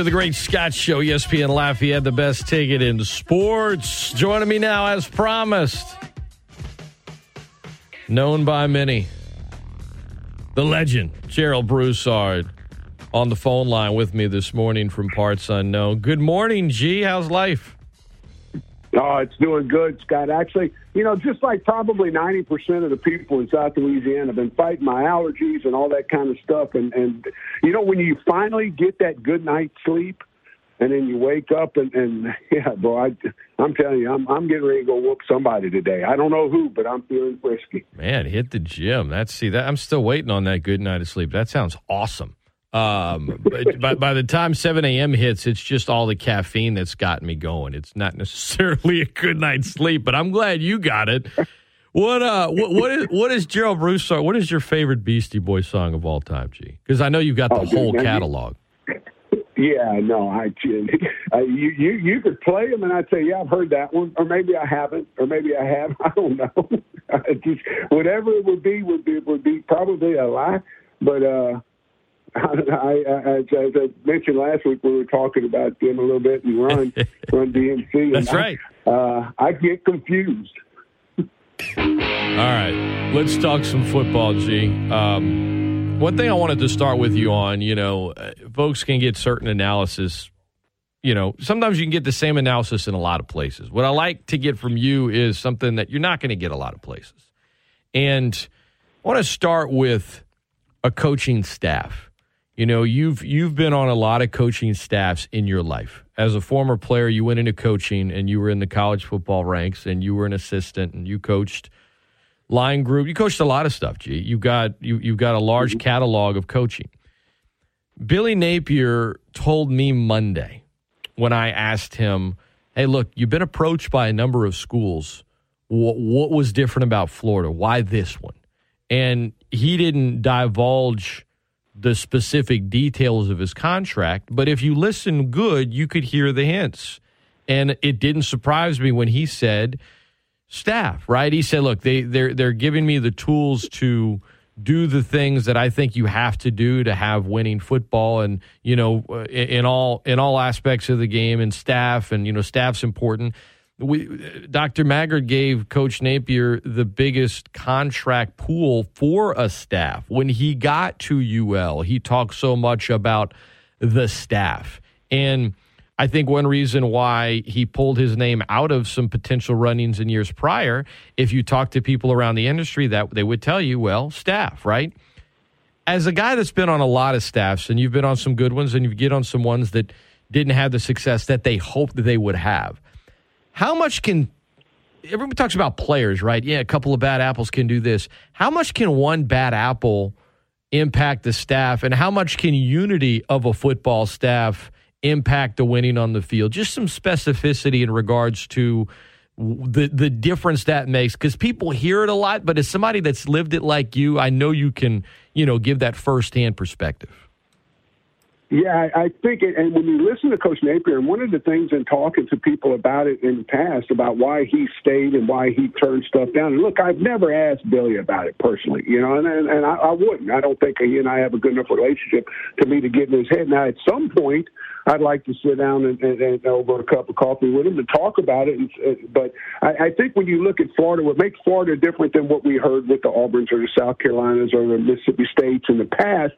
Into the Great Scott Show. ESPN Lafayette, the best ticket in sports. Joining me now, as promised, known by many, the legend, Gerald Broussard, on the phone line with me this morning from Parts Unknown. Good morning, G. How's life? Oh, it's doing good, Scott. Actually, you know, just like probably 90% of the people in South Louisiana have been fighting my allergies and all that kind of stuff. And, and you know, when you finally get that good night's sleep and then you wake up and, and yeah, bro, I, I'm telling you, I'm, I'm getting ready to go whoop somebody today. I don't know who, but I'm feeling frisky. Man, hit the gym. That's, see, that I'm still waiting on that good night of sleep. That sounds awesome. Um, by, by the time 7 a.m. hits, it's just all the caffeine that's gotten me going. It's not necessarily a good night's sleep, but I'm glad you got it. What uh, what, what is what is Gerald Broussard? What is your favorite Beastie Boy song of all time, G? Because I know you've got the Oh, dude, whole you- catalog. Yeah, no, I, I you, you you could play them, and I'd say, yeah, I've heard that one, or maybe I haven't, or maybe I have. I don't know. I just whatever it would be would be would be probably a lie, but uh, I, I, I as I mentioned last week, we were talking about them a little bit and run run DMC. and That's I- right. Uh, I get confused. All right, let's talk some football, G. Um, one thing I wanted to start with you on, you know, uh, folks can get certain analysis. You know, sometimes you can get the same analysis in a lot of places. What I like to get from you is something that you're not going to get a lot of places. And I want to start with a coaching staff. You know, you've you've been on a lot of coaching staffs in your life. As a former player, you went into coaching and you were in the college football ranks and you were an assistant and you coached line group. You coached a lot of stuff, G. You got you you've got a large mm-hmm. catalog of coaching. Billy Napier told me Monday when I asked him, "Hey, look, you've been approached by a number of schools. What, what was different about Florida? Why this one?" And he didn't divulge the specific details of his contract, but if you listen good, you could hear the hints. And it didn't surprise me when he said staff, right? He said, "Look, they they're they're giving me the tools to do the things that I think you have to do to have winning football, and you know, in all in all aspects of the game, and staff, and you know, staff's important." We, Dr. Maggard gave Coach Napier the biggest contract pool for a staff. When he got to UL, he talked so much about the staff. And I think one reason why he pulled his name out of some potential runnings in years prior, if you talk to people around the industry, that they would tell you, well, staff, right? As a guy that's been on a lot of staffs, and you've been on some good ones, and you get on some ones that didn't have the success that they hoped that they would have. How much can everyone talks about players, right? Yeah, a couple of bad apples can do this. How much can one bad apple impact the staff, and how much can unity of a football staff impact the winning on the field? Just some specificity in regards to the the difference that makes because people hear it a lot, but as somebody that's lived it like you, I know you can you know give that firsthand perspective. Yeah, I think, it, and when you listen to Coach Napier, and one of the things in talking to people about it in the past about why he stayed and why he turned stuff down. And look, I've never asked Billy about it personally, you know, and and, I, I wouldn't. I don't think he and I have a good enough relationship to me to get in his head. Now, at some point, I'd like to sit down and, and, and over a cup of coffee with him and talk about it. And, but I, I think when you look at Florida, what makes Florida different than what we heard with the Auburns or the South Carolinas or the Mississippi States in the past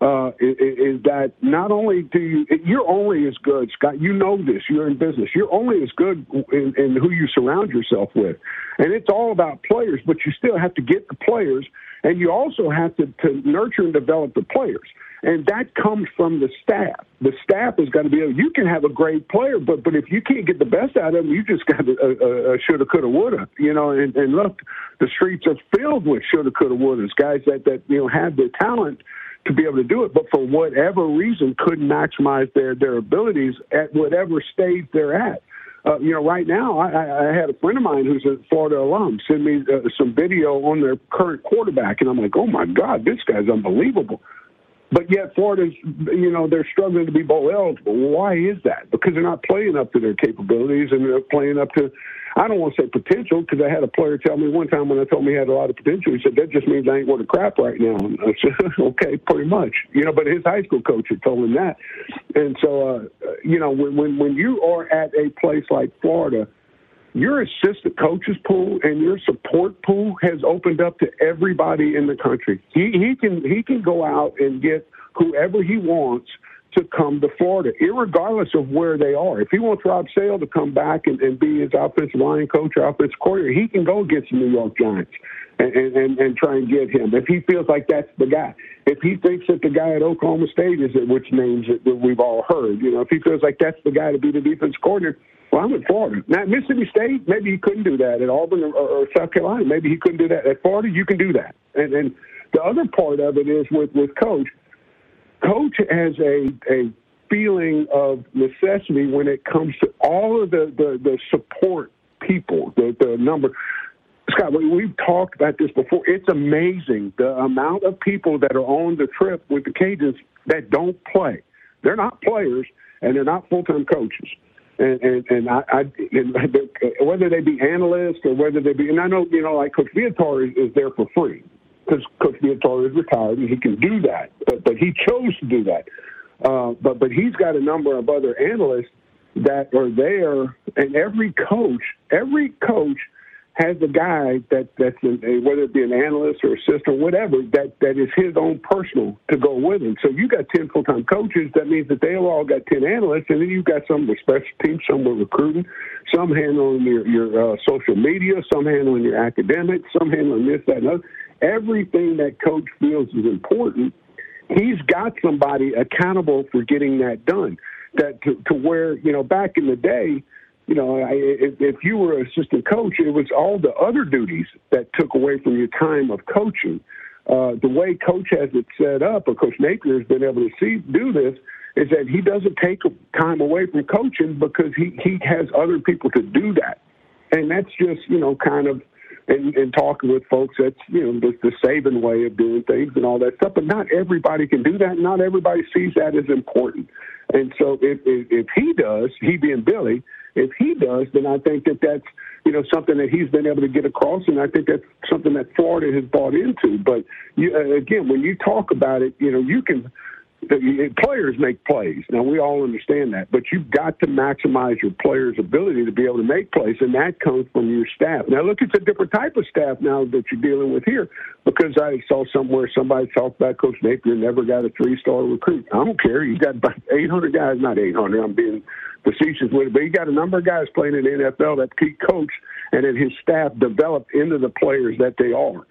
uh, is, is that not only do you, you're only as good, Scott. You know this. You're in business. You're only as good in, in who you surround yourself with, and it's all about players. But you still have to get the players, and you also have to, to nurture and develop the players. And that comes from the staff. The staff has got to be able. You can have a great player, but but if you can't get the best out of them, you just got a, a, a shoulda, coulda, woulda. You know, and, and look, the streets are filled with shoulda, coulda, wouldas. Guys that that you know have the talent to be able to do it, but for whatever reason couldn't maximize their their abilities at whatever stage they're at. Uh, you know, right now, I, I had a friend of mine who's a Florida alum send me uh, some video on their current quarterback, and I'm like, oh my God, this guy's unbelievable. But yet, Florida's, you know, they're struggling to be bowl eligible. Why is that? Because they're not playing up to their capabilities and they're playing up to, I don't want to say potential, because I had a player tell me one time when I told him he had a lot of potential, he said, that just means I ain't worth a crap right now. And I said, okay, pretty much. You know, but his high school coach had told him that. And so, uh, you know, when, when when you are at a place like Florida, your assistant coaches pool and your support pool has opened up to everybody in the country. He he can he can go out and get whoever he wants to come to Florida, regardless of where they are. If he wants Rob Sale to come back and, and be his offensive line coach or offensive coordinator, he can go against the New York Giants and, and, and try and get him. If he feels like that's the guy. If he thinks that the guy at Oklahoma State is it, which names that we've all heard, you know, if he feels like that's the guy to be the defense coordinator, well, I'm in Florida. Now, at Mississippi State, maybe he couldn't do that. At Auburn or, or South Carolina, maybe he couldn't do that. At Florida, you can do that. And, and the other part of it is with, with Coach – coach has a a feeling of necessity when it comes to all of the the, the support people, the the number. Scott, we've talked about this before. It's amazing the amount of people that are on the trip with the Cajuns that don't play. They're not players and they're not full time coaches. And and, and I, I and whether they be analysts or whether they be, and I know you know like Coach Viator is, is there for free because Coach Viator is retired and he can do that, but but he chose to do that. Uh, but but he's got a number of other analysts that are there, and every coach, every coach has a guy that that's a, whether it be an analyst or assistant whatever that that is his own personal to go with him. So you got ten full time coaches. That means that they all got ten analysts, and then you've got some with special teams, some with recruiting, some handling your your uh, social media, some handling your academics, some handling this that and other everything that coach feels is important, he's got somebody accountable for getting that done. That to, to where you know back in the day, you know, I, if, if you were an assistant coach, it was all the other duties that took away from your time of coaching. Uh, the way coach has it set up, or Coach Napier has been able to see do this, is that he doesn't take time away from coaching because he he has other people to do that, and that's just you know kind of and, and talking with folks that's you know the, the Saban way of doing things and all that stuff. But not everybody can do that. Not everybody sees that as important. And so if if, if he does, he being Billy, if he does, then I think that that's you know something that he's been able to get across, and I think that's something that Florida has bought into. But you, uh, again, when you talk about it, you know you can players make plays. Now we all understand that, but you've got to maximize your players' ability to be able to make plays, and that comes from your staff. Now look, it's a different type of staff now that you're dealing with here, because I saw somewhere somebody talked about Coach Napier never got a three-star recruit. I don't care. You got about 800 guys, not 800. I'm being facetious with it, but you got a number of guys playing in the NFL that he coached, and then his staff developed into the players that they are.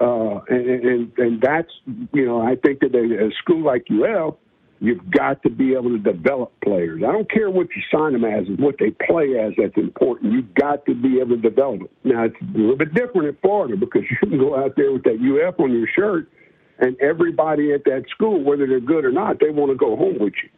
Uh, and, and and that's you know I think that a, a school like UL, you've got to be able to develop players. I don't care what you sign them as, what they play as. That's important. You've got to be able to develop it. Now it's a little bit different in Florida because you can go out there with that UF on your shirt, and everybody at that school, whether they're good or not, they want to go home with you.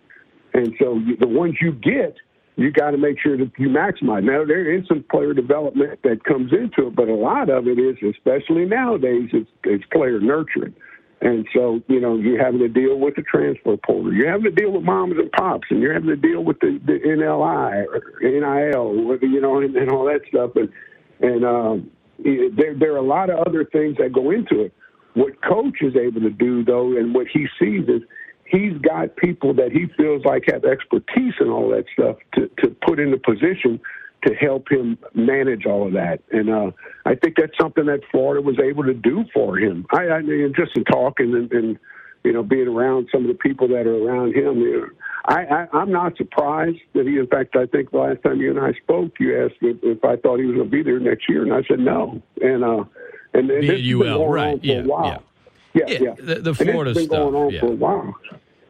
And so the ones you get you got to make sure that you maximize. Now there is some player development that comes into it, but a lot of it is, especially nowadays, it's, it's player nurturing. And so, you know, you're having to deal with the transfer portal. You're having to deal with moms and pops, and you're having to deal with the, the NLI, or NIL, you know, and, and all that stuff. And and um, there there are a lot of other things that go into it. What coach is able to do, though, and what he sees is he's got people that he feels like have expertise and all that stuff to, to put in a position to help him manage all of that. And uh, I think that's something that Florida was able to do for him. I, I mean, just in talking and, and you know being around some of the people that are around him. You know, I, I, I'm not surprised that he. In fact, I think the last time you and I spoke, you asked if, if I thought he was going to be there next year, and I said no. And uh, and, and this has been going right. on for yeah, a while. Yeah. Yeah, yeah. yeah. The, the Florida and it's been stuff. going on yeah. for a while.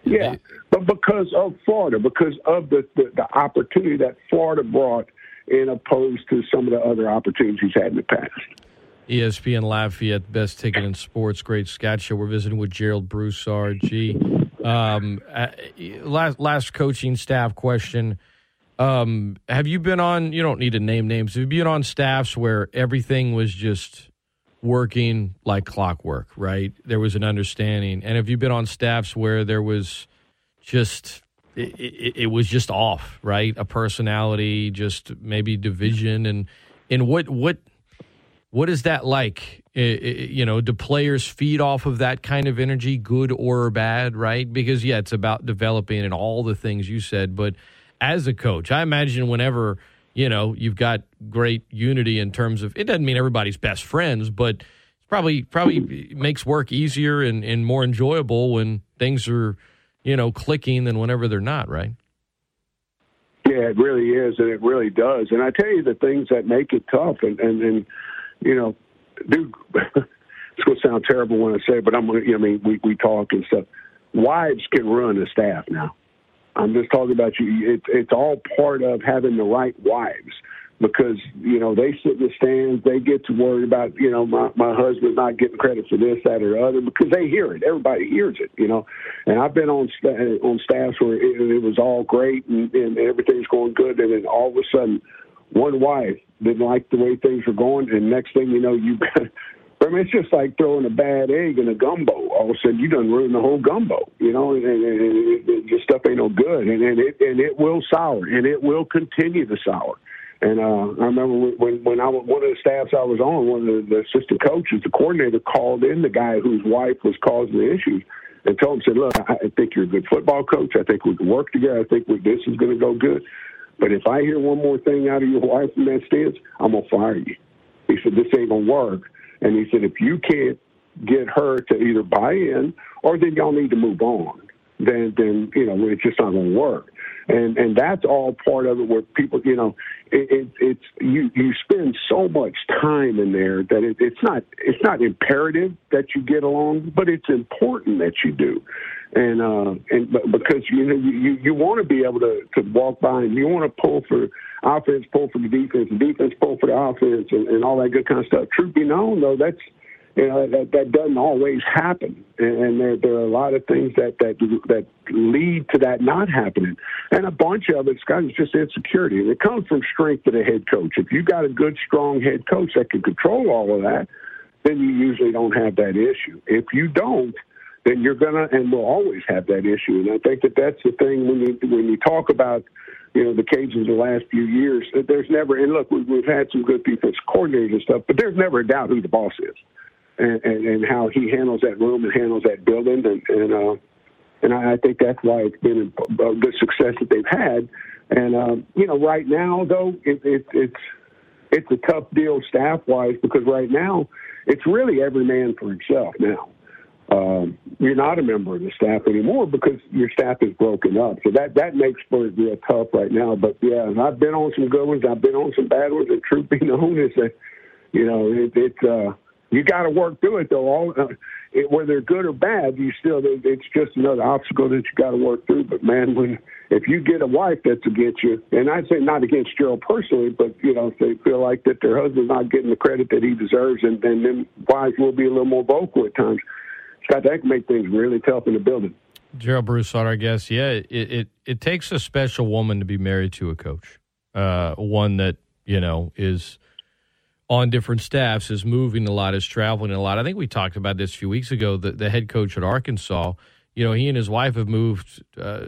Yeah, but because of Florida, because of the, the, the opportunity that Florida brought in opposed to some of the other opportunities he's had in the past. ESPN Lafayette, best ticket in sports, great Scott show. We're visiting with Gerald Broussard. G. Um, uh, last last coaching staff question. Um, have you been on? You don't need to name names. Have you been on staffs where everything was just working like clockwork, right? There was an understanding. And have you been on staffs where there was just it, it, it, was just off, right? A personality, just maybe division, and and what what what is that like? you know, do players feed off of that kind of energy, good or bad, right? Because, yeah, it's about developing and all the things you said. But as a coach, I imagine whenever, you know, you've got great unity in terms of it doesn't mean everybody's best friends, but probably probably makes work easier and, and more enjoyable when things are, you know, clicking than whenever they're not, right? Yeah, it really is, and it really does. And I tell you the things that make it tough, and and, and you know, dude, it's going to sound terrible when I say it, but I'm going to, you know, I mean, we, we talk and stuff. Wives can run a staff now. I'm just talking about you. It, it's all part of having the right wives because you know they sit in the stands. They get to worry about you know my my husband not getting credit for this, that, or other because they hear it. Everybody hears it, you know. And I've been on on staffs where it, it was all great and, and everything's going good, and then all of a sudden one wife didn't like the way things were going, and next thing you know, you. I mean, it's just like throwing a bad egg in a gumbo. All of a sudden, you done ruined the whole gumbo. You know, and, and, and it, your stuff ain't no good, and, and it and it will sour, and it will continue to sour. And uh, I remember when when I was one of the staffs I was on, one of the, the assistant coaches, the coordinator called in the guy whose wife was causing the issues and told him, said, "Look, I think you're a good football coach. I think we can work together. I think we, this is going to go good." But if I hear one more thing out of your wife in that stance, I'm gonna fire you. He said, This ain't gonna work. And he said, if you can't get her to either buy in or then y'all need to move on, then then, you know, it's just not gonna work. And and that's all part of it where people you know it, it, it's you you spend so much time in there that it, it's not it's not imperative that you get along but it's important that you do and uh and because you know you you want to be able to to walk by and you want to pull for offense pull for the defense defense pull for the offense and, and all that good kind of stuff truth be known though that's you know that that doesn't always happen, and, and there there are a lot of things that that that lead to that not happening, and a bunch of it's got just insecurity, and it comes from strength of the head coach. If you got a good, strong head coach that can control all of that, then you usually don't have that issue. If you don't, then you're gonna and will always have that issue. And I think that that's the thing when you when you talk about you know the Cajuns the last few years. That there's never and look we've, we've had some good defense coordinators and stuff, but there's never a doubt who the boss is and, and, and how he handles that room and handles that building, and and, uh, and I, I think that's why it's been a, a good success that they've had. And um, you know, right now though, it, it, it's it's a tough deal staff wise because right now it's really every man for himself now. Um, you're not a member of the staff anymore because your staff is broken up. So that that makes for it real tough right now. But yeah, I've been on some good ones. I've been on some bad ones. And truth be known, is that you know it, it's uh, you got to work through it though. All uh, it, whether good or bad, you still it's just another obstacle that you got to work through. But man, when if you get a wife that's against you, and I'd say not against Gerald personally, but you know if they feel like that their husband's not getting the credit that he deserves, and, and then wives will be a little more vocal at times. Scott, that can make things really tough in the building. Gerald Broussard, I guess, yeah, it, it it takes a special woman to be married to a coach, uh, one that you know is on different staffs is moving a lot, is traveling a lot. I think we talked about this a few weeks ago. The, the head coach at Arkansas, you know, he and his wife have moved uh,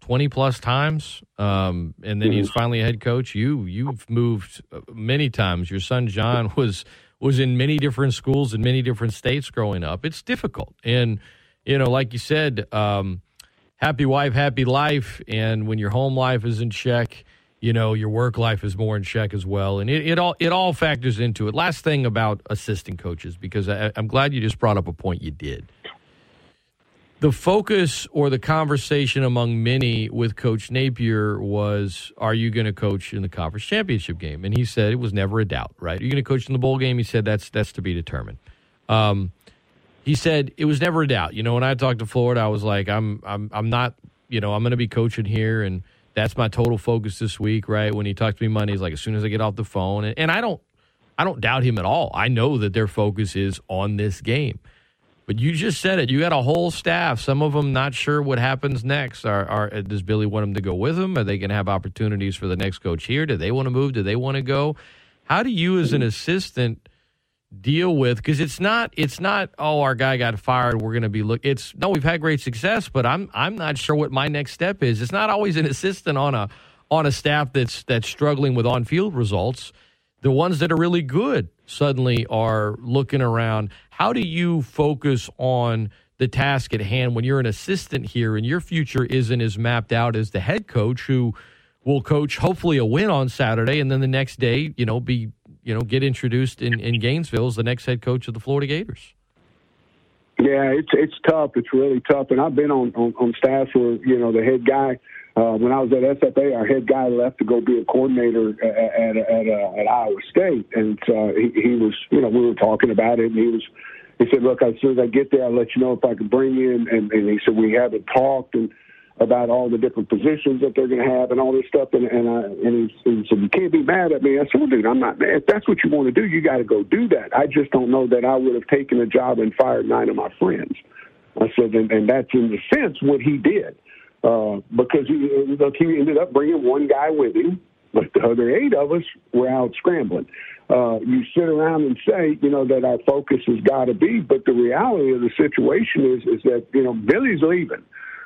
20 plus times, um, and then he's mm-hmm. finally a head coach. You you've moved uh, many times. Your son John was was in many different schools in many different states growing up. It's difficult, and you know, like you said, um, happy wife, happy life, and when your home life is in check you know your work life is more in check as well. And it, it all it all factors into it. Last thing about assistant coaches because I, i'm glad you just brought up a point you did the focus or the conversation among many with coach napier was are you going to coach in the conference championship game and he said it was never a doubt right are you going to coach in the bowl game he said that's that's to be determined um, he said it was never a doubt you know when i talked to florida i was like i'm i'm i'm not you know i'm going to be coaching here and that's my total focus this week, right? When he talked to me Monday, he's like, as soon as I get off the phone, and, and I don't, I don't doubt him at all. I know that their focus is on this game. But you just said it. You got a whole staff. Some of them not sure what happens next. Are, are does Billy want them to go with him? Are they going to have opportunities for the next coach here? Do they want to move? Do they want to go? How do you, as an assistant, deal with because it's not it's not oh our guy got fired we're going to be look it's no we've had great success but i'm i'm not sure what my next step is it's not always an assistant on a on a staff that's that's struggling with on-field results the ones that are really good suddenly are looking around. How do you focus on the task at hand when you're an assistant here and your future isn't as mapped out as the head coach who will coach hopefully a win on Saturday and then the next day, you know, be you know, get introduced in, in Gainesville as the next head coach of the Florida Gators? Yeah, it's it's tough. It's really tough. And I've been on on, on staff where you know the head guy. Uh, when I was at SFA, our head guy left to go be a coordinator at at, at, uh, at Iowa State, and uh, he, he was, you know, we were talking about it, and he was, he said, "Look, as soon as I get there, I'll let you know if I can bring you." And, and, and he said, "We haven't talked," and about all the different positions that they're going to have and all this stuff. And and, I, and he, he said, "You can't be mad at me." I said, "Well, dude, I'm not mad. If that's what you want to do, you got to go do that. I just don't know that I would have taken a job and fired nine of my friends." I said, and, and that's in the sense what he did, uh, because he look, he ended up bringing one guy with him, but the other eight of us were out scrambling. Uh, you sit around and say, you know, that our focus has got to be, but the reality of the situation is, is that you know Billy's leaving.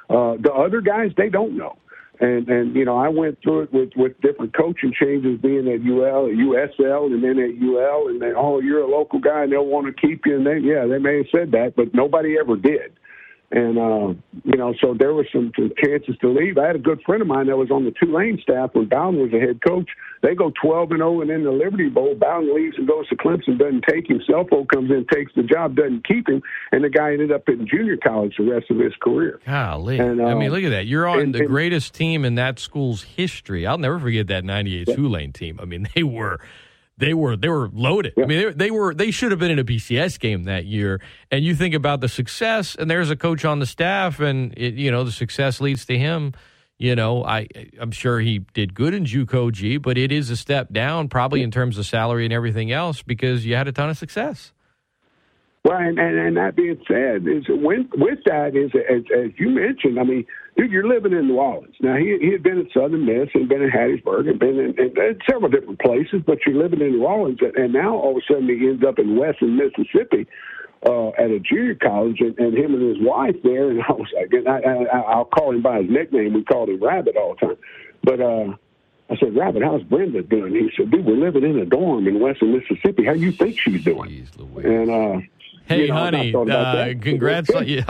Uh, the other guys, they don't know. And and you know, I went through it with with different coaching changes, being at UL, USL, and then at UL, and then oh, you're a local guy, and they'll want to keep you. And they yeah, they may have said that, but nobody ever did. And, uh, you know, so there were some chances to leave. I had a good friend of mine that was on the Tulane staff when Bowden was the head coach. They go 12 and 0 and in the Liberty Bowl. Bowden leaves and goes to Clemson, doesn't take him. Scelfo comes in, takes the job, doesn't keep him. And the guy ended up in junior college the rest of his career. Golly. And, uh, I mean, look at that. You're on and, the and, greatest team in that school's history. I'll never forget that 98 yeah. Tulane team. I mean, they were they were they were loaded. Yeah. I mean, they, they, were they should have been in a BCS game that year. And you think about the success, and there's a coach on the staff, and it, you know the success leads to him. You know, I I'm sure he did good in JUCO G, but it is a step down probably in terms of salary and everything else because you had a ton of success. Well, and, and, and that being said, is with, with that is as, as you mentioned. I mean, dude, you're living in New Orleans now. He he had been at Southern Miss and been in Hattiesburg and been in, in, in several different places, but you're living in New Orleans, and now all of a sudden he ends up in Western Mississippi uh, at a junior college, and, and him and his wife there. And I was like, and I, I, I'll call him by his nickname. We called him Rabbit all the time, but. uh I said, Rabbit, how's Brenda doing? He said, dude, we're living in a dorm in Western Mississippi. How you think she's doing? Jeez, and uh, Hey, you know, honey, uh, congrats! on, you.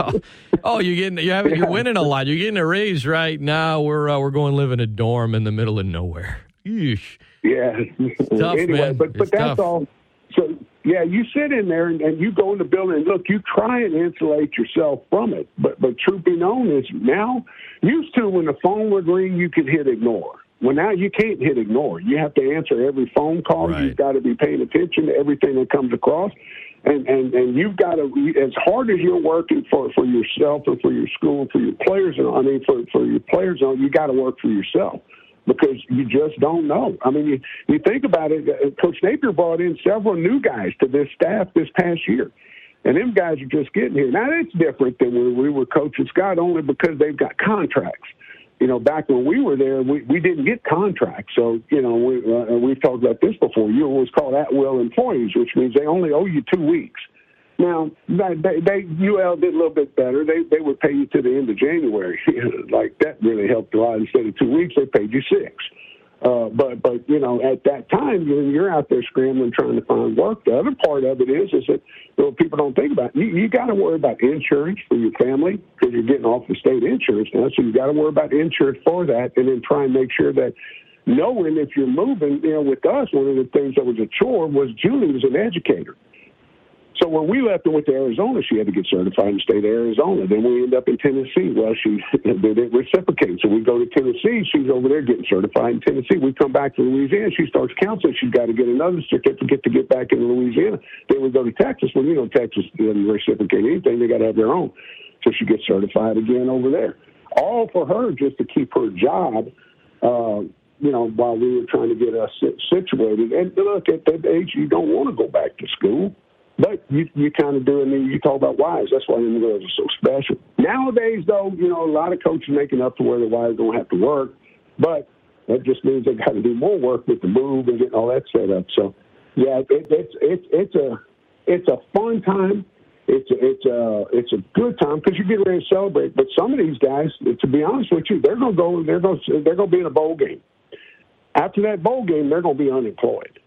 Oh, you're getting you're having, you're winning a lot. You're getting a raise right now. We're uh, we're going to live in a dorm in the middle of nowhere. Eesh. Yeah, tough anyway, man. But but it's that's tough. all. So yeah, you sit in there and, and you go in the building and look. You try and insulate yourself from it. But but truth be known is now used to when the phone would ring, you could hit ignore. Well, now you can't hit ignore. You have to answer every phone call. Right. You've got to be paying attention to everything that comes across and and and you've got to as hard as you're working for for yourself and for your school for your players I mean for for your players you got to work for yourself because you just don't know. I mean, you you think about it. Uh, Coach Napier brought in several new guys to this staff this past year, and them guys are just getting here. Now that's different than when we were coaching Scott only because they've got contracts you know, back when we were there, we, we didn't get contracts. So, you know, we, uh, we've talked about this before. You was called at will employees, which means they only owe you two weeks. Now, they, they, UL did a little bit better. They they would pay you to the end of January. like that really helped a lot. Instead of two weeks, they paid you six. Uh, but but you know at that time you're, you're out there scrambling trying to find work. The other part of it is is that know, people don't think about it. you. You got to worry about insurance for your family because you're getting off the state insurance now. So you got to worry about insurance for that, and then try and make sure that knowing if you're moving. You know, with us, one of the things that was a chore was Julie was an educator. So when we left and went to Arizona, she had to get certified in the state Arizona. Then we end up in Tennessee. Well, she did it reciprocate. So we go to Tennessee. She's over there getting certified in Tennessee. We come back to Louisiana. She starts counseling. She's got to get another certificate to get back into Louisiana. Then we go to Texas. Well, you know, Texas doesn't reciprocate anything. They got to have their own. So she gets certified again over there. All for her just to keep her job. Uh, you know, while we were trying to get us situated. And look, at that age, you don't want to go back to school. But you you kind of do, and you talk about wives. That's why the girls are so special. Nowadays, though, you know, a lot of coaches making up to where the wives don't have to work, but that just means they got to do more work with the move and getting all that set up. So, yeah, it, it's it's it's a it's a fun time. It's a, it's a it's a good time because you get ready to celebrate. But some of these guys, to be honest with you, they're gonna go they're gonna they're gonna be in a bowl game. After that bowl game, they're gonna be unemployed.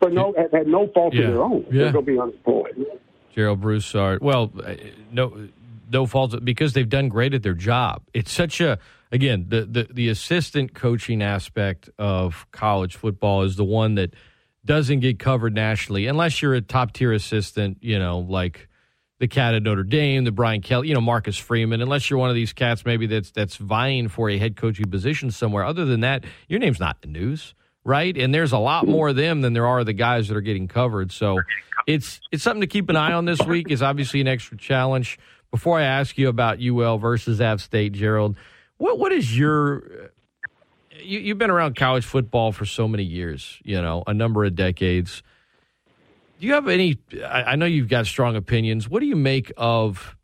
But no, had, no fault Yeah. of their own. Yeah. They're going to be unemployed. Gerald Broussard. Well, uh, no, no fault because they've done great at their job. It's such a again the the, the assistant coaching aspect of college football is the one that doesn't get covered nationally unless you're a top tier assistant. You know, like the cat at Notre Dame, the Brian Kelly, you know, Marcus Freeman. Unless you're one of these cats, maybe that's that's vying for a head coaching position somewhere. Other than that, your name's not in the news, right? And there's a lot more of them than there are the guys that are getting covered. So it's it's something to keep an eye on this week. Is obviously an extra challenge. Before I ask you about UL versus App State, Gerald, what what is your you, you've been around college football for so many years, you know, a number of decades. Do you have any? I, I know you've got strong opinions. What do you make of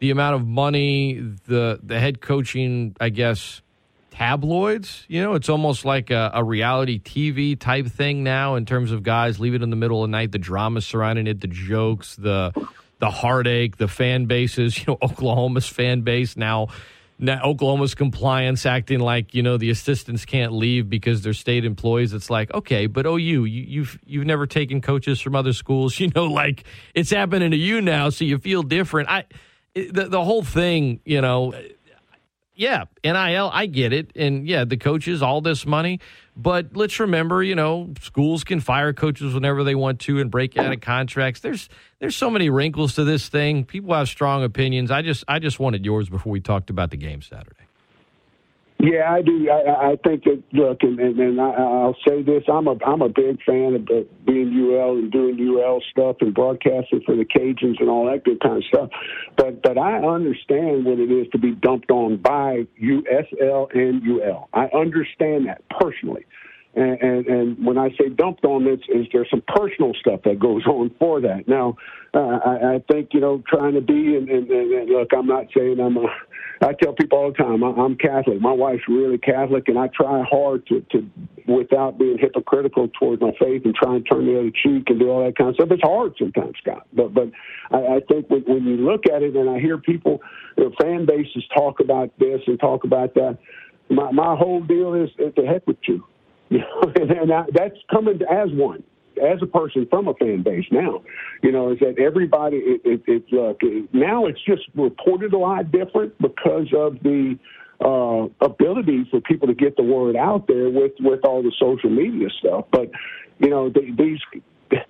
the amount of money the the head coaching? I guess tabloids. You know, it's almost like a, a reality TV type thing now in terms of guys leave it in the middle of the night, the drama surrounding it, the jokes, the the heartache, the fan bases. You know, Oklahoma's fan base now. Now, Oklahoma's compliance acting like you know the assistants can't leave because they're state employees. It's like okay, but oh, OU, you, you've you've never taken coaches from other schools. You know, like it's happening to you now, so you feel different. I the the whole thing, you know, yeah, NIL, I get it. And yeah, the coaches, all this money. But let's remember, you know, schools can fire coaches whenever they want to and break out of contracts. There's there's so many wrinkles to this thing. People have strong opinions. I just I just wanted yours before we talked about the game Saturday. Yeah, I do. I, I think that look, and, and, and I, I'll say this: I'm a I'm a big fan of being UL and doing UL stuff and broadcasting for the Cajuns and all that good kind of stuff. But but I understand what it is to be dumped on by USL and UL. I understand that personally. And, and, and when I say dumped on, it's, is there some personal stuff that goes on for that? Now, uh, I, I think you know, trying to be and, and, and look, I'm not saying I'm a. I tell people all the time, I, I'm Catholic. My wife's really Catholic, and I try hard to, to, without being hypocritical towards my faith, and try and turn the other cheek and do all that kind of stuff. It's hard sometimes, Scott. But but I, I think when, when you look at it, and I hear people, you know, fan bases talk about this and talk about that. My my whole deal is, is to heck with you. And, I, that's coming as one, as a person from a fan base now. You know, is that everybody? It, it, it look now it's just reported a lot different because of the uh, ability for people to get the word out there with with all the social media stuff. But you know, the, these.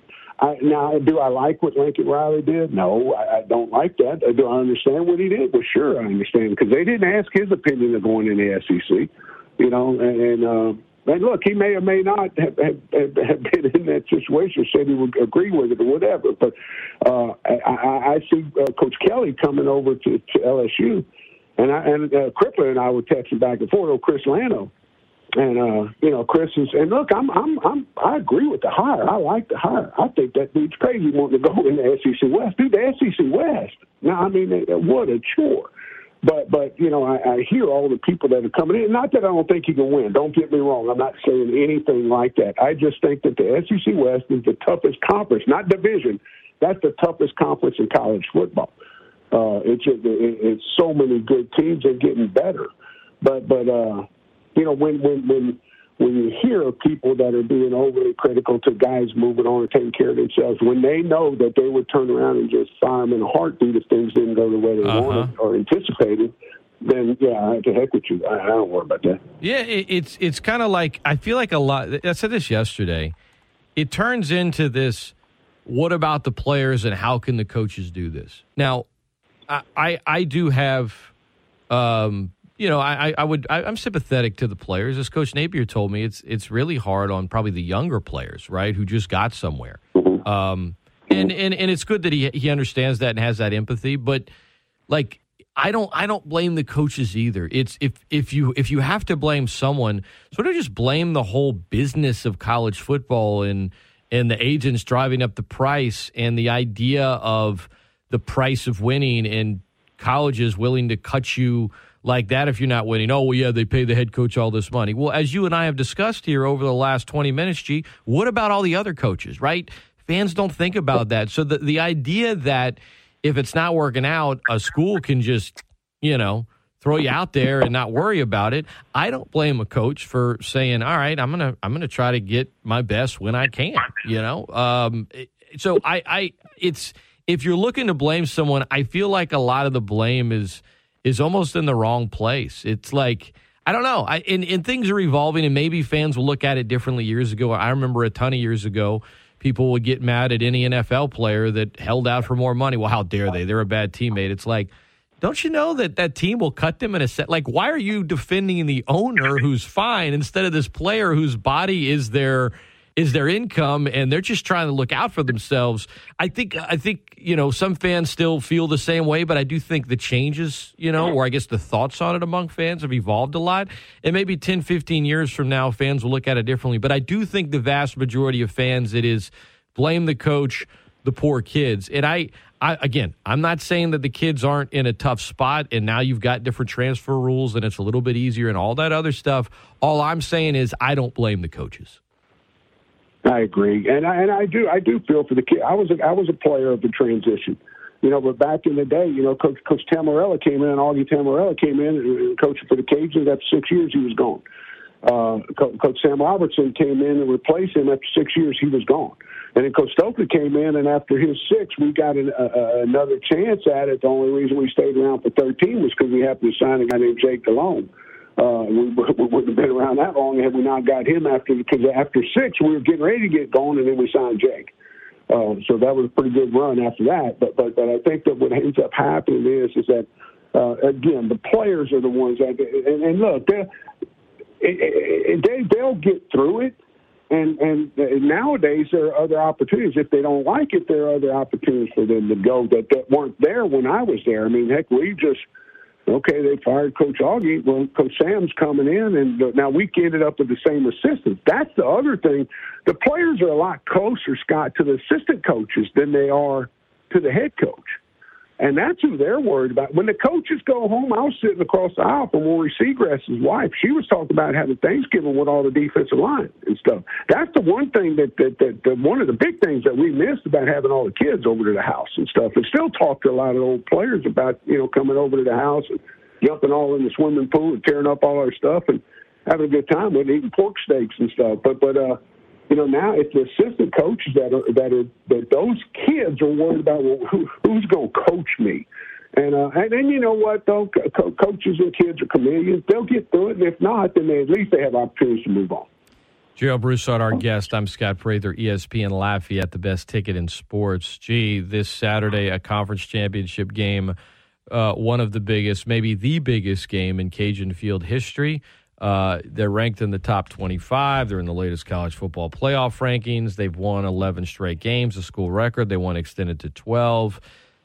I, now, do I like what Lincoln Riley did? No, I, I don't like that. Do I understand what he did? Well, sure, I understand because they didn't ask his opinion of going in the SEC. You know, and, and uh, and look, he may or may not have, have, have been in that situation, said he would agree with it or whatever. But uh, I, I see uh, Coach Kelly coming over to, to LSU, and I, and uh, Crippler and I were texting back and forth. Oh, Chris Lano, and uh, you know, Chris is. And look, I'm, I'm, I'm, I agree with the hire. I like the hire. I think that dude's crazy wanting to go in the SEC West. Dude, the SEC West. Now, I mean, what a chore. But but you know I, I hear all the people that are coming in. Not that I don't think he can win. Don't get me wrong. I'm not saying anything like that. I just think that the SEC West is the toughest conference, not division. That's the toughest conference in college football. Uh, it's it, it's so many good teams. They're getting better. But but uh, you know when when when when you hear people that are being overly critical to guys moving on and taking care of themselves, when they know that they would turn around and just fire them in a heartbeat if things didn't go the way they Uh-huh. wanted or anticipated, then yeah, to heck with you. I, I don't worry about that. Yeah, it, it's it's kind of like I feel like a lot. I said this yesterday. It turns into this. What about the players and how can the coaches do this? Now, I I, I do have, um, you know, I I would I, I'm sympathetic to the players. As Coach Napier told me, it's it's really hard on probably the younger players, right, who just got somewhere. Um, and and and it's good that he he understands that and has that empathy, but like I don't I don't blame the coaches either. It's if if you if you have to blame someone, sort of just blame the whole business of college football and and the agents driving up the price and the idea of the price of winning and colleges willing to cut you like that if you're not winning. Oh, well, yeah, they pay the head coach all this money. Well, as you and I have discussed here over the last 20 minutes, G, what about all the other coaches, right? Fans don't think about that. So the, the idea that if it's not working out, a school can just, you know, throw you out there and not worry about it. I don't blame a coach for saying, "All right, I'm gonna I'm gonna try to get my best when I can." You know, um, so I, I it's if you're looking to blame someone, I feel like a lot of the blame is is almost in the wrong place. It's like I don't know. I and, and things are evolving, and maybe fans will look at it differently. Years ago, I remember a ton of years ago, people would get mad at any NFL player that held out for more money. Well, how dare they? They're a bad teammate. It's like don't you know that that team will cut them in a set? Like, why are you defending the owner who's fine instead of this player whose body is their is their income and they're just trying to look out for themselves? I think I think you know some fans still feel the same way, but I do think the changes, you know, or I guess the thoughts on it among fans have evolved a lot. And maybe 10, 15 years from now, fans will look at it differently. But I do think the vast majority of fans, it is blame the coach the poor kids. And I, I, again, I'm not saying that the kids aren't in a tough spot and now you've got different transfer rules and it's a little bit easier and all that other stuff. All I'm saying is I don't blame the coaches. I agree, and I, and I do I do feel for the kid. I was a, I was a player of the transition, you know. But back in the day, you know, Coach Coach Tammariello came in, and Augie Tammariello came in and coached for the Cajuns. After six years, he was gone. Uh, Coach Sam Robertson came in and replaced him. After six years, he was gone. And then Coach Stokley came in, and after his six, we got an, uh, another chance at it. The only reason we stayed around for 13 was because we happened to sign a guy named Jake Delhomme. Uh, we, we wouldn't have been around that long had we not got him after because after six we were getting ready to get going, and then we signed Jake. Uh, so that was a pretty good run after that. But but but I think that what ends up happening is is that uh, again the players are the ones that and, and look they they they'll get through it and, and nowadays there are other opportunities. If they don't like it, there are other opportunities for them to go that, that weren't there when I was there. I mean, heck, we just okay, they fired Coach Augie. Well, Coach Sam's coming in, and now we ended up with the same assistant. That's the other thing. The players are a lot closer, Scott, to the assistant coaches than they are to the head coach. And that's who they're worried about. When the coaches go home, I was sitting across the aisle from Rory Segrest's wife. She was talking about having Thanksgiving with all the defensive line and stuff. That's the one thing that, that, that, that one of the big things that we missed about having all the kids over to the house and stuff. And still talk to a lot of old players about, you know, coming over to the house and jumping all in the swimming pool and tearing up all our stuff and having a good time with eating pork steaks and stuff. But, but, uh, you know, now it's the assistant coaches that are that are that those kids are worried about well, who, who's going to coach me. And uh, and then you know what though, Co- coaches and kids are chameleons. They'll get through it, and if not, then they, at least they have opportunities to move on. Joe Broussard, our guest. I'm Scott Prather, ESPN Lafayette, the best ticket in sports. Gee, this Saturday, a conference championship game, uh, one of the biggest, maybe the biggest game in Cajun Field history. Uh, they're ranked in the top 25. They're in the latest college football playoff rankings. They've won 11 straight games, a school record. They won extended to 12.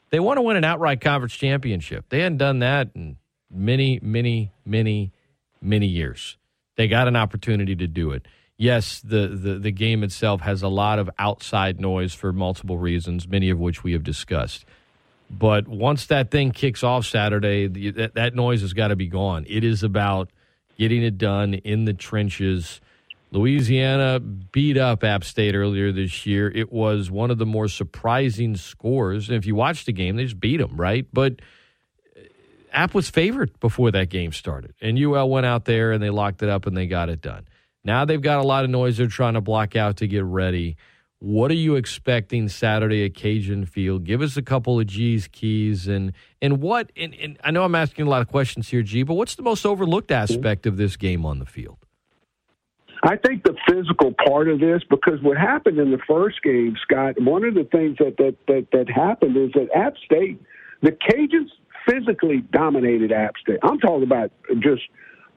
They want to win an outright conference championship. They hadn't done that in many, many, many, many years. They got an opportunity to do it. Yes, the, the, the game itself has a lot of outside noise for multiple reasons, many of which we have discussed. But once that thing kicks off Saturday, the, that, that noise has got to be gone. It is about – getting it done in the trenches. Louisiana beat up App State earlier this year. It was one of the more surprising scores. And if you watch the game, they just beat them, right? But uh, App was favored before that game started. And UL went out there and they locked it up and they got it done. Now they've got a lot of noise they're trying to block out to get ready. What are you expecting Saturday at Cajun Field? Give us a couple of G's keys and and what and, and I know I'm asking a lot of questions here, G, but what's the most overlooked aspect of this game on the field? I think the physical part of this, because what happened in the first game, Scott, one of the things that that that, that happened is that App State, the Cajuns physically dominated App State. I'm talking about just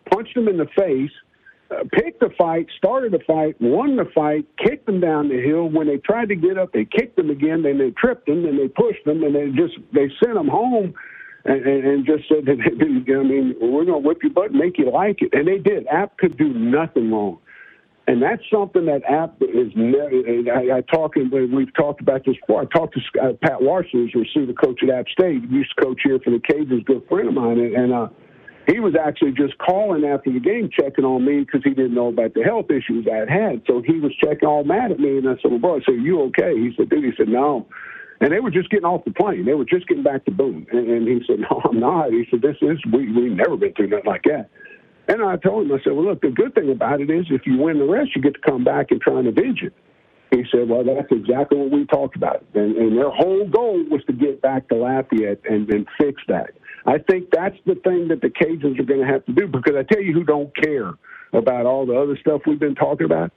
punched them in the face picked the fight, started the fight, won the fight, kicked them down the hill. When they tried to get up, they kicked them again. Then they tripped them, and they pushed them, and they just they sent them home. And, and, and just said that, they didn't, I mean, we're going to whip your butt and make you like it. And they did. App could do nothing wrong. And that's something that App is never. I, I talk, and we've talked about this before. I talked to uh, Pat Larson, who's receiver coach at App State. He used to coach here for the Cajuns, good friend of mine. And, and uh, he was actually just calling after the game, checking on me because he didn't know about the health issues I had. So he was checking all mad at me, and I said, "Well, bro, I said, you okay?" He said, "Dude," he said, "No." And they were just getting off the plane. They were just getting back to Boone. And, and he said, No, I'm not. He said, This is, we, we've never been through nothing like that. And I told him, I said, Well, look, the good thing about it is if you win the rest, you get to come back and try and avenge it. He said, Well, that's exactly what we talked about. And, and their whole goal was to get back to Lafayette and, and fix that. I think that's the thing that the Cajuns are going to have to do because I tell you who don't care about all the other stuff we've been talking about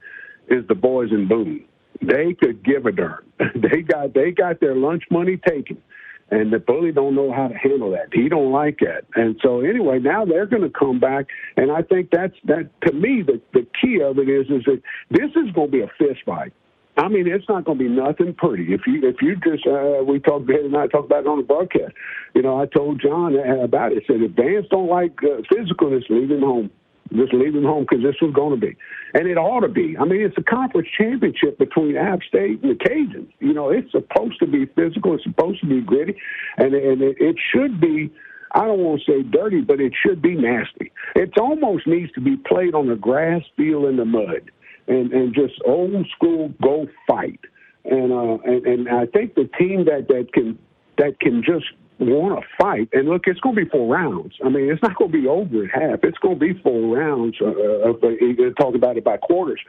is the boys in Boone. They could give a darn. they got they got their lunch money taken, and the bully don't know how to handle that. He don't like that, and so anyway, now they're going to come back, and I think that's that to me the the key of it is is that this is going to be a fist fight. I mean, it's not going to be nothing pretty. If you if you just uh, we talked Ben and I talked about it on the broadcast. You know, I told John about it. Said, if Vance don't like uh, physicalness, leave him home. Just leave him home because this was going to be, and it ought to be. I mean, it's a conference championship between App State and the Cajuns. You know, it's supposed to be physical. It's supposed to be gritty, and and it, it should be. I don't want to say dirty, but it should be nasty. It almost needs to be played on a grass field in the mud and and just old school go fight. And uh, and, and I think the team that that can that can just want to fight. And look, it's going to be four rounds. I mean, it's not going to be over at half. It's going to be four rounds. Uh, uh, uh, talk about it by quarters.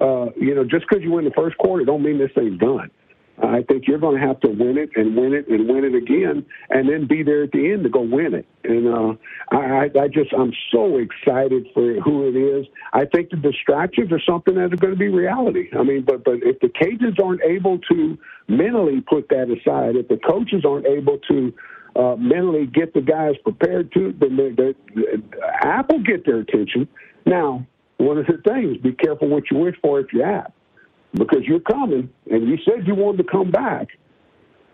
Uh, you know, just because you win the first quarter, don't mean this thing's done. I think you're going to have to win it and win it and win it again, and then be there at the end to go win it. And uh, I, I just I'm so excited for who it is. I think the distractions are something that are going to be reality. I mean, but but if the Cajuns aren't able to mentally put that aside, if the coaches aren't able to uh, mentally get the guys prepared to, then the, the, App will get their attention. Now, one of the things: be careful what you wish for if you're App because you're coming, and you said you wanted to come back.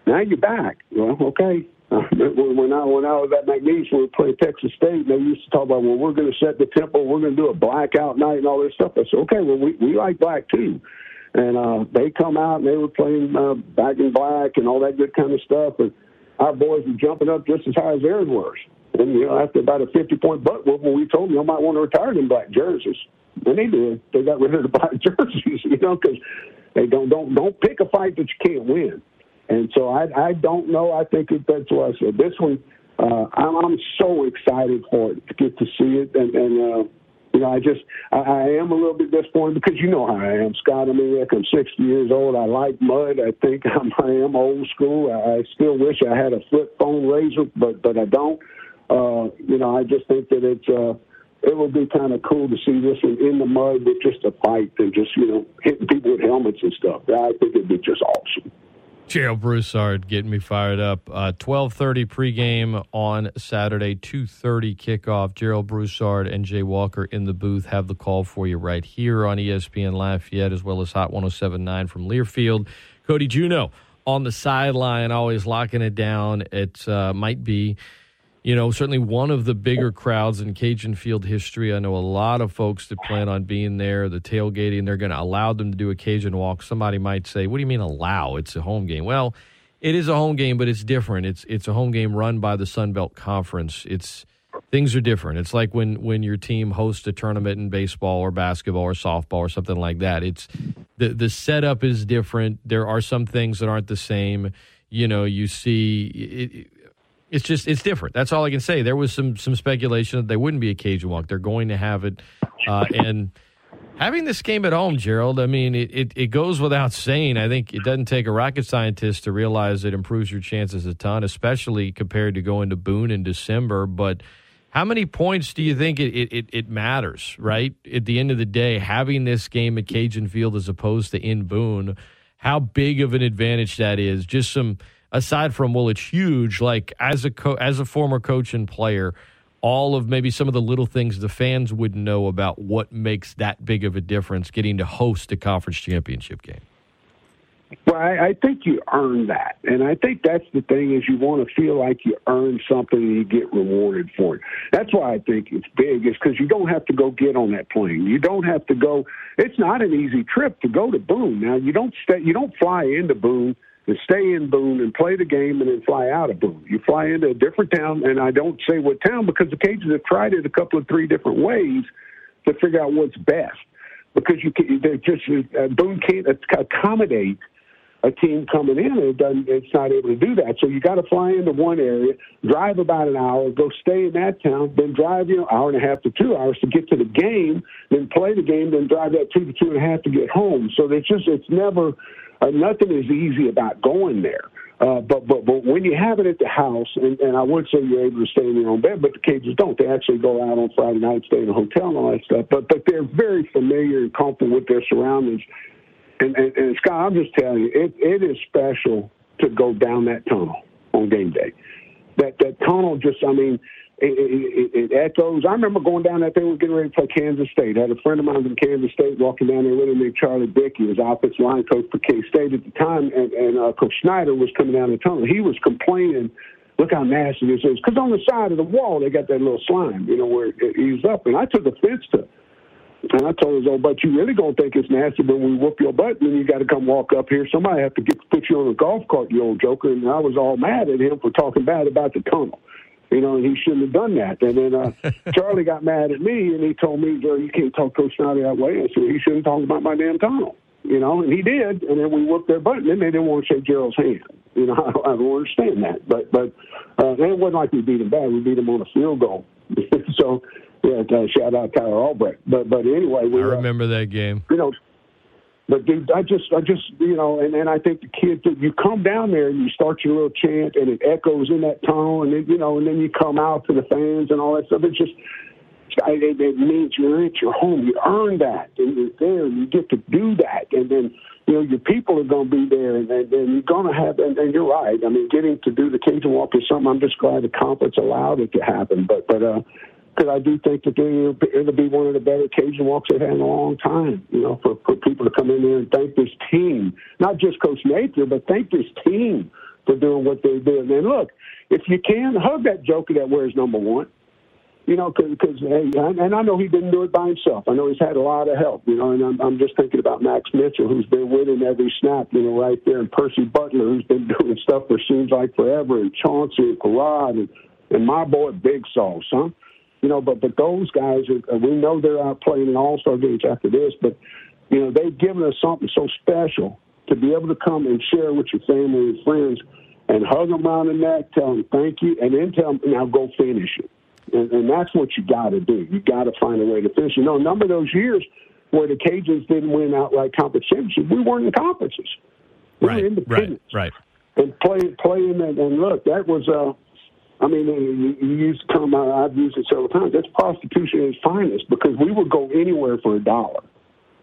Now you're back. Well, okay. when I when I was at McNeese, we were playing Texas State. And they used to talk about, well, we're going to set the tempo. We're going to do a blackout night and all this stuff. I said, okay, well, we we like black too. And uh, they come out and they were playing uh, back in black and all that good kind of stuff. And our boys were jumping up just as high as theirs was. And you know, after about a fifty point butt whooping, we told them I might want to retire them black jerseys. And they did. They got rid of the black jerseys, you know, because they don't don't don't pick a fight that you can't win. And so I I don't know. I think that's what I said. This one, uh, I'm, I'm so excited for it to get to see it, and and uh, you know I just I, I am a little bit disappointed because you know how I am, Scott. I mean, like I'm 60 years old. I like mud. I think I'm, I am old school. I still wish I had a flip phone razor, but but I don't. Uh, you know, I just think that it's. Uh, it would be kind of cool to see this one in the mud with just a fight and just you know hitting people with helmets and stuff. I think it'd be just awesome. Gerald Broussard getting me fired up. Uh, Twelve thirty pregame on Saturday, two thirty kickoff. Gerald Broussard and Jay Walker in the booth have the call for you right here on ESPN Lafayette, as well as Hot 107.9 from Learfield. Cody Juneau on the sideline, always locking it down. It uh, might be you know, certainly one of the bigger crowds in Cajun Field history. I know a lot of folks that plan on being there, the tailgating, they're going to allow them to do a Cajun walk. Somebody might say, "What do you mean allow? It's a home game." Well, it is a home game, but it's different. It's it's a home game run by the Sun Belt Conference. It's things are different. It's like when when your team hosts a tournament in baseball or basketball or softball or something like that. It's the the setup is different. There are some things that aren't the same. You know, you see it, it's just it's different. That's all I can say. There was some some speculation that they wouldn't be a Cajun walk. They're going to have it, uh, and having this game at home, Gerald. I mean, it, it, it goes without saying. I think it doesn't take a rocket scientist to realize it improves your chances a ton, especially compared to going to Boone in December. But how many points do you think it, it, it matters? Right at the end of the day, having this game at Cajun Field as opposed to in Boone, how big of an advantage that is? Just some aside from well, it's huge. Like as a co- as a former coach and player, all of maybe some of the little things the fans would know about what makes that big of a difference getting to host a conference championship game. Well, I, I think you earn that, and I think that's the thing is you want to feel like you earn something and you get rewarded for it. That's why I think it's big, is because you don't have to go get on that plane. You don't have to go. It's not an easy trip to go to Boone. Now you don't stay. You don't fly into Boone and stay in Boone and play the game and then fly out of Boone. You fly into a different town, and I don't say what town because the Cajuns have tried it a couple of three different ways to figure out what's best. Because you can, they just uh, Boone can't accommodate a team coming in and it doesn't it's not able to do that. So you got to fly into one area, drive about an hour, go stay in that town, then drive you know hour and a half to two hours to get to the game, then play the game, then drive that two to two and a half to get home. So it's just it's never uh, nothing is easy about going there. Uh, but but but when you have it at the house, and, and I would say you're able to stay in your own bed, but the Cajuns don't. They actually go out on Friday night, stay in a hotel, and all that stuff. But but they're very familiar and comfortable with their surroundings. And, and, and Scott, I'm just telling you, it, it is special to go down that tunnel on game day. That that tunnel just, I mean, it, it, it, echoes. I remember going down that they were getting ready to play Kansas State. I had a friend of mine from Kansas State walking down there with him named Charlie Dickey, was offensive line coach for K State at the time, and, and uh, Coach Snyder was coming down the tunnel. He was complaining, look how nasty this is, because on the side of the wall they got that little slime, you know, where it eases up. And I took offense to and I told his old but you really gonna think it's nasty when we whoop your butt then you gotta come walk up here. Somebody have to get put you on a golf cart, you old joker. And I was all mad at him for talking bad about the tunnel. You know, and he shouldn't have done that. And then uh Charlie got mad at me and he told me, Joe, you can't talk Coach Snyder that way. I said, he shouldn't talk about my damn tunnel. You know, and he did, and then we whooped their butt, and then they didn't want to shake Gerald's hand. You know, I, I don't understand that, but but uh, it wasn't like we beat them bad. We beat them on a field goal. so yeah, uh, shout out Tyler Albrecht. But but anyway, we I remember uh, that game. You know, but dude, I just I just you know, and and I think the kids you come down there and you start your little chant and it echoes in that tunnel, and then, you know, and then you come out to the fans and all that stuff. It's just. It, it means you're at your home. You earn that, and you're there, and you get to do that, and then you know your people are going to be there, and, and, and you're going to have. And, and you're right. I mean, getting to do the Cajun Walk is something. I'm just glad the conference allowed it to happen. But but uh, because I do think that they're it'll be one of the better Cajun walks they've had in a long time. You know, for, for people to come in there and thank this team, not just Coach Napier, but thank this team for doing what they did. And look, if you can, hug that joker that wears number one. You know, because hey, and I know he didn't do it by himself. I know he's had a lot of help. You know, and I'm, I'm just thinking about Max Mitchell, who's been him every snap. You know, right there, and Percy Butler, who's been doing stuff for seems like forever, and Chauncey and Parad, and and my boy Big Sauce, huh? You know, but but those guys, are, we know they're out playing in All Star games after this, but you know they've given us something so special to be able to come and share with your family and friends and hug them around the neck, tell them thank you, and then tell them now go finish it. And, and that's what you got to do. You got to find a way to finish. You know, a number of those years where the Cajuns didn't win outright conference championship, we weren't in conferences. We right, were independents. Right, right. And play, playing, and, and look, that was. uh I mean, you, you use the term I've used it several times. That's prostitution at its finest because we would go anywhere for a dollar.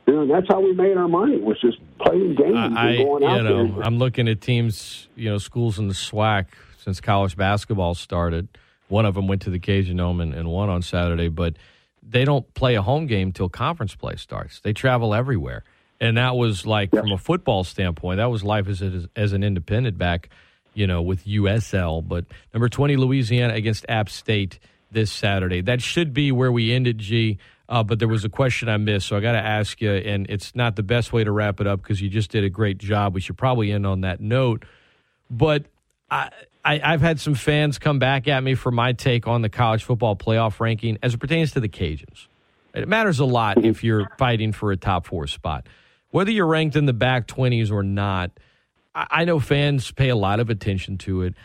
You know, and that's how we made our money was just playing games I, and going out know, there. I'm looking at teams, you know, schools in the SWAC since college basketball started. One of them went to the Cajun Dome and, and won on Saturday, but they don't play a home game till conference play starts. They travel everywhere, and that was like yes. from a football standpoint, that was life as as an independent back you know, with USL. But number 20, Louisiana against App State this Saturday. That should be where we ended, G. Uh, but there was a question I missed, so I got to ask you, and it's not the best way to wrap it up because you just did a great job. We should probably end on that note. But I, I, have had some fans come back at me for my take on the college football playoff ranking as it pertains to the Cajuns. It matters a lot if you're fighting for a top four spot. Whether you're ranked in the back 20s or not – I know fans pay a lot of attention to it.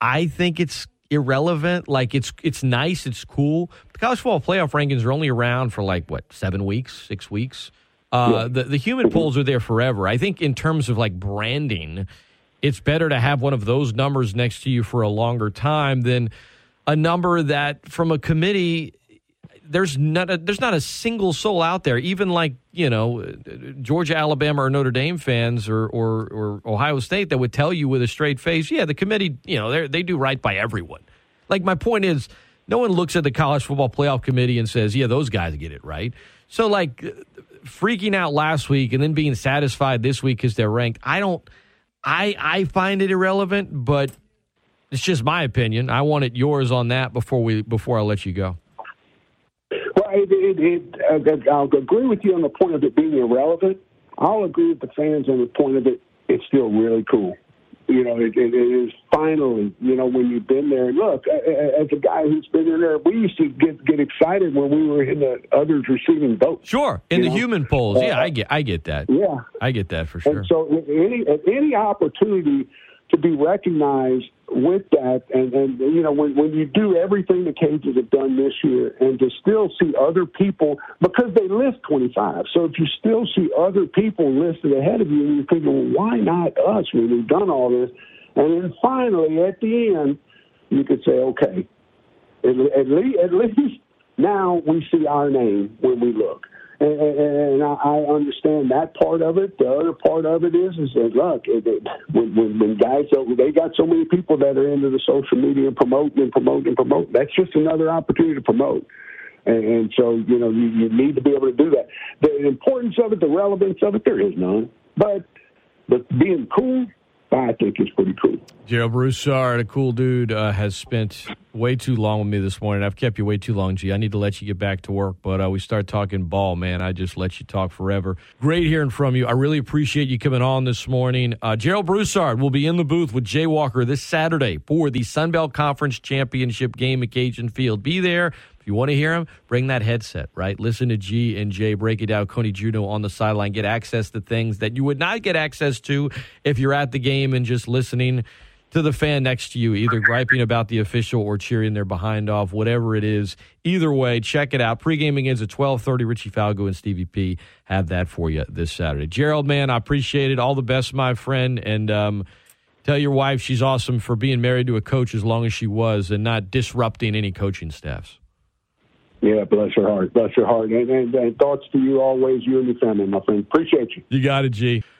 I think it's irrelevant. Like it's it's nice, it's cool. The college football playoff rankings are only around for like what seven weeks, six weeks. Uh, the the human polls are there forever. I think in terms of like branding, it's better to have one of those numbers next to you for a longer time than a number that from a committee there's not a, there's not a single soul out there, even like you know Georgia, Alabama, or Notre Dame fans, or, or or Ohio State, that would tell you with a straight face, yeah, the committee, you know, they they do right by everyone. Like my point is, no one looks at the college football playoff committee and says, yeah, those guys get it right. So like freaking out last week and then being satisfied this week because they're ranked. I don't. I I find it irrelevant, but it's just my opinion. I wanted yours on that before we before I let you go it, it, it, uh, I'll agree with you on the point of it being irrelevant. I'll agree with the fans on the point of it. It's still really cool. you know, it, it is finally, you know, when you've been there. Look, as a guy who's been in there, we used to get get excited when we were in the others receiving votes. Sure, in the know? human polls, yeah, I uh, get, I get that. Yeah, I get that for sure. And so, any any opportunity to be recognized with that. And, and you know when, when you do everything the cajuns have done this year and to still see other people because they list 25 so if you still see other people listed ahead of you and you're thinking well why not us when we've done all this? And then finally at the end you could say okay at, at, least, at least now we see our name when we look. And I, understand that part of it. The other part of it is, is that look, it, it, when, when, when guys they got so many people that are into the social media and promoting and promoting and promoting. That's just another opportunity to promote. And, and so, you know, you, you need to be able to do that. The importance of it, the relevance of it, there is none. But but being cool, I think it's pretty cool. Gerald Broussard, a cool dude, uh, has spent way too long with me this morning. I've kept you way too long, G. I need to let you get back to work, but uh, we start talking ball, man. I just let you talk forever. Great hearing from you. I really appreciate you coming on this morning. Uh, Gerald Broussard will be in the booth with Jay Walker this Saturday for the Sun Belt Conference Championship game at Cajun Field. Be there. If you want to hear him, bring that headset, right? Listen to G and J break it down. Cody Juneau on the sideline. Get access to things that you would not get access to if you're at the game and just listening to the fan next to you, either griping about the official or cheering their behind off, whatever it is. Either way, check it out. Pre-game begins at 1230. Richie Falgout and Stevie P have that for you this Saturday. Gerald, man, I appreciate it. All the best, my friend. And um, tell your wife she's awesome for being married to a coach as long as she was and not disrupting any coaching staffs. Yeah, bless your heart. Bless your heart. And, and, and, thoughts to you always, you and your family, my friend. Appreciate you. You got it, G.